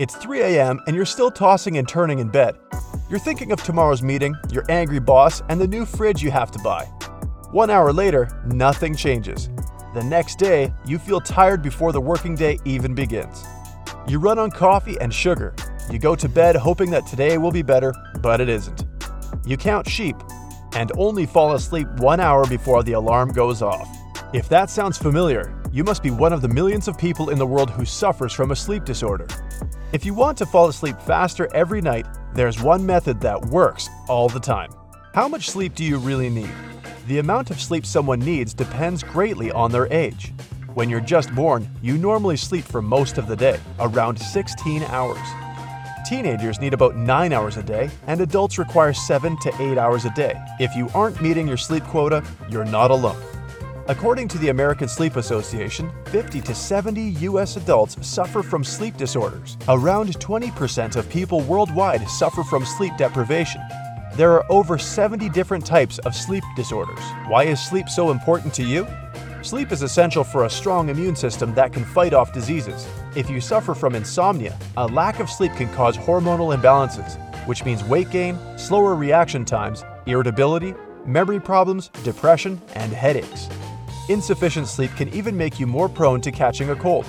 It's 3 a.m. and you're still tossing and turning in bed. You're thinking of tomorrow's meeting, your angry boss, and the new fridge you have to buy. One hour later, nothing changes. The next day, you feel tired before the working day even begins. You run on coffee and sugar. You go to bed hoping that today will be better, but it isn't. You count sheep and only fall asleep one hour before the alarm goes off. If that sounds familiar, you must be one of the millions of people in the world who suffers from a sleep disorder. If you want to fall asleep faster every night, there's one method that works all the time. How much sleep do you really need? The amount of sleep someone needs depends greatly on their age. When you're just born, you normally sleep for most of the day, around 16 hours. Teenagers need about 9 hours a day, and adults require 7 to 8 hours a day. If you aren't meeting your sleep quota, you're not alone. According to the American Sleep Association, 50 to 70 US adults suffer from sleep disorders. Around 20% of people worldwide suffer from sleep deprivation. There are over 70 different types of sleep disorders. Why is sleep so important to you? Sleep is essential for a strong immune system that can fight off diseases. If you suffer from insomnia, a lack of sleep can cause hormonal imbalances, which means weight gain, slower reaction times, irritability, memory problems, depression, and headaches. Insufficient sleep can even make you more prone to catching a cold.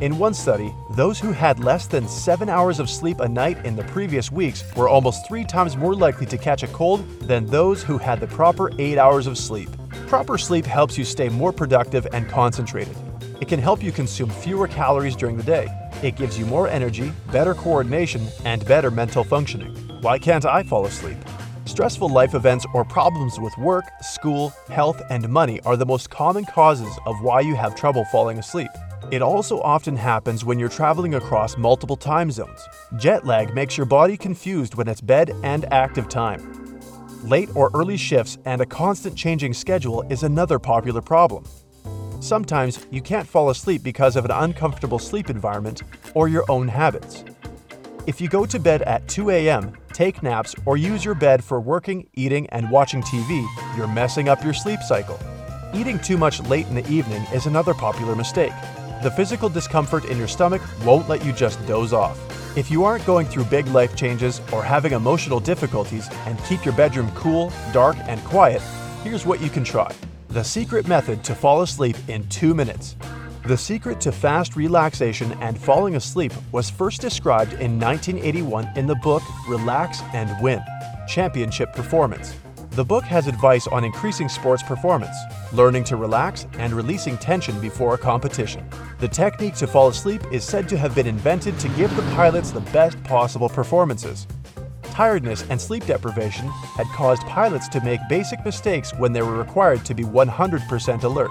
In one study, those who had less than 7 hours of sleep a night in the previous weeks were almost 3 times more likely to catch a cold than those who had the proper 8 hours of sleep. Proper sleep helps you stay more productive and concentrated. It can help you consume fewer calories during the day. It gives you more energy, better coordination, and better mental functioning. Why can't I fall asleep? Stressful life events or problems with work, school, health, and money are the most common causes of why you have trouble falling asleep. It also often happens when you're traveling across multiple time zones. Jet lag makes your body confused when it's bed and active time. Late or early shifts and a constant changing schedule is another popular problem. Sometimes you can't fall asleep because of an uncomfortable sleep environment or your own habits. If you go to bed at 2 a.m., take naps, or use your bed for working, eating, and watching TV, you're messing up your sleep cycle. Eating too much late in the evening is another popular mistake. The physical discomfort in your stomach won't let you just doze off. If you aren't going through big life changes or having emotional difficulties and keep your bedroom cool, dark, and quiet, here's what you can try. The secret method to fall asleep in two minutes. The secret to fast relaxation and falling asleep was first described in 1981 in the book Relax and Win Championship Performance. The book has advice on increasing sports performance, learning to relax, and releasing tension before a competition. The technique to fall asleep is said to have been invented to give the pilots the best possible performances. Tiredness and sleep deprivation had caused pilots to make basic mistakes when they were required to be 100% alert.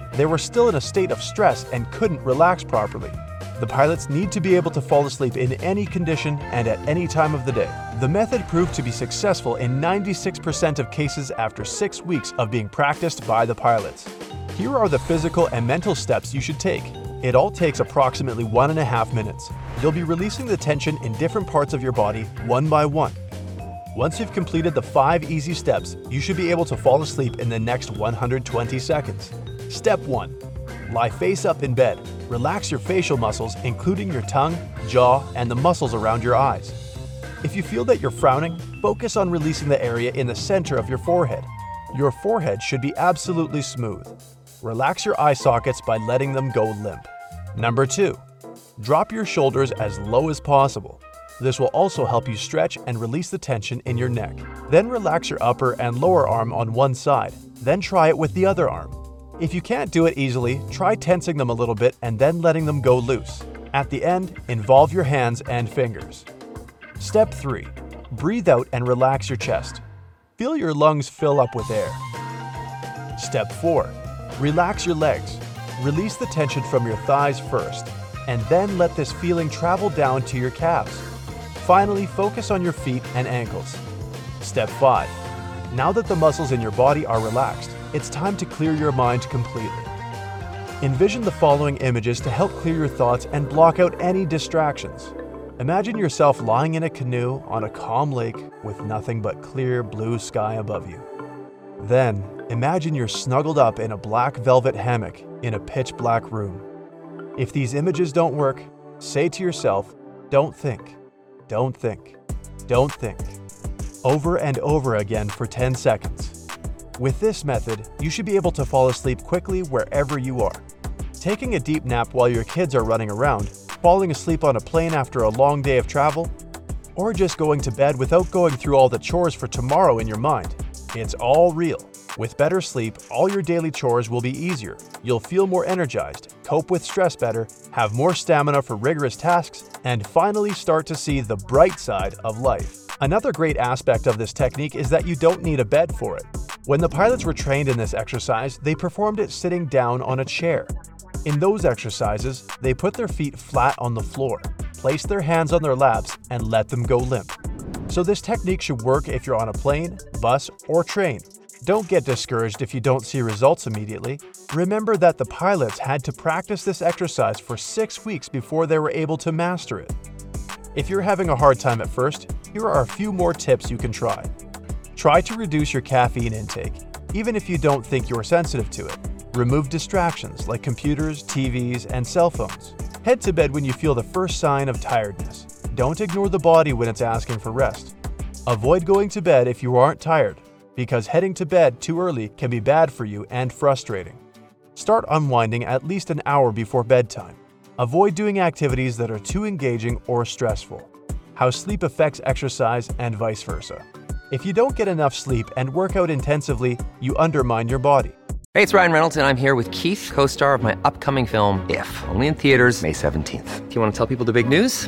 they were still in a state of stress and couldn't relax properly. The pilots need to be able to fall asleep in any condition and at any time of the day. The method proved to be successful in 96% of cases after six weeks of being practiced by the pilots. Here are the physical and mental steps you should take. It all takes approximately one and a half minutes. You'll be releasing the tension in different parts of your body one by one. Once you've completed the five easy steps, you should be able to fall asleep in the next 120 seconds. Step 1 Lie face up in bed. Relax your facial muscles, including your tongue, jaw, and the muscles around your eyes. If you feel that you're frowning, focus on releasing the area in the center of your forehead. Your forehead should be absolutely smooth. Relax your eye sockets by letting them go limp. Number 2. Drop your shoulders as low as possible. This will also help you stretch and release the tension in your neck. Then relax your upper and lower arm on one side. Then try it with the other arm. If you can't do it easily, try tensing them a little bit and then letting them go loose. At the end, involve your hands and fingers. Step 3. Breathe out and relax your chest. Feel your lungs fill up with air. Step 4. Relax your legs. Release the tension from your thighs first, and then let this feeling travel down to your calves. Finally, focus on your feet and ankles. Step 5. Now that the muscles in your body are relaxed, it's time to clear your mind completely. Envision the following images to help clear your thoughts and block out any distractions. Imagine yourself lying in a canoe on a calm lake with nothing but clear blue sky above you. Then, imagine you're snuggled up in a black velvet hammock in a pitch black room. If these images don't work, say to yourself, don't think, don't think, don't think, over and over again for 10 seconds. With this method, you should be able to fall asleep quickly wherever you are. Taking a deep nap while your kids are running around, falling asleep on a plane after a long day of travel, or just going to bed without going through all the chores for tomorrow in your mind. It's all real. With better sleep, all your daily chores will be easier. You'll feel more energized, cope with stress better, have more stamina for rigorous tasks, and finally start to see the bright side of life. Another great aspect of this technique is that you don't need a bed for it. When the pilots were trained in this exercise, they performed it sitting down on a chair. In those exercises, they put their feet flat on the floor, placed their hands on their laps, and let them go limp. So this technique should work if you're on a plane, bus, or train. Don't get discouraged if you don't see results immediately. Remember that the pilots had to practice this exercise for six weeks before they were able to master it. If you're having a hard time at first, here are a few more tips you can try. Try to reduce your caffeine intake, even if you don't think you're sensitive to it. Remove distractions like computers, TVs, and cell phones. Head to bed when you feel the first sign of tiredness. Don't ignore the body when it's asking for rest. Avoid going to bed if you aren't tired, because heading to bed too early can be bad for you and frustrating. Start unwinding at least an hour before bedtime. Avoid doing activities that are too engaging or stressful. How sleep affects exercise and vice versa. If you don't get enough sleep and work out intensively, you undermine your body. Hey, it's Ryan Reynolds, and I'm here with Keith, co star of my upcoming film, If, only in theaters, May 17th. Do you want to tell people the big news?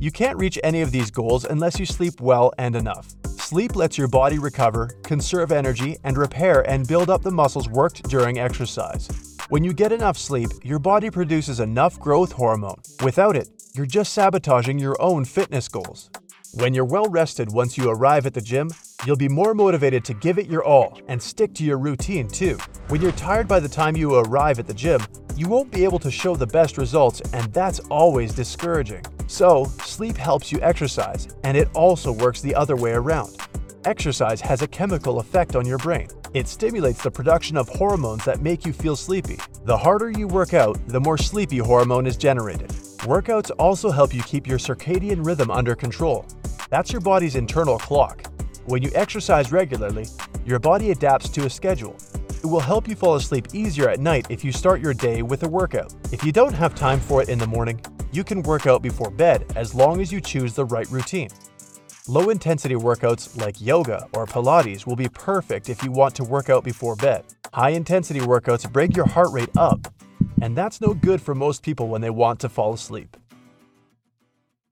You can't reach any of these goals unless you sleep well and enough. Sleep lets your body recover, conserve energy, and repair and build up the muscles worked during exercise. When you get enough sleep, your body produces enough growth hormone. Without it, you're just sabotaging your own fitness goals. When you're well rested once you arrive at the gym, you'll be more motivated to give it your all and stick to your routine too. When you're tired by the time you arrive at the gym, you won't be able to show the best results, and that's always discouraging. So, sleep helps you exercise, and it also works the other way around. Exercise has a chemical effect on your brain. It stimulates the production of hormones that make you feel sleepy. The harder you work out, the more sleepy hormone is generated. Workouts also help you keep your circadian rhythm under control. That's your body's internal clock. When you exercise regularly, your body adapts to a schedule. It will help you fall asleep easier at night if you start your day with a workout. If you don't have time for it in the morning, you can work out before bed as long as you choose the right routine. Low intensity workouts like yoga or Pilates will be perfect if you want to work out before bed. High intensity workouts bring your heart rate up, and that's no good for most people when they want to fall asleep.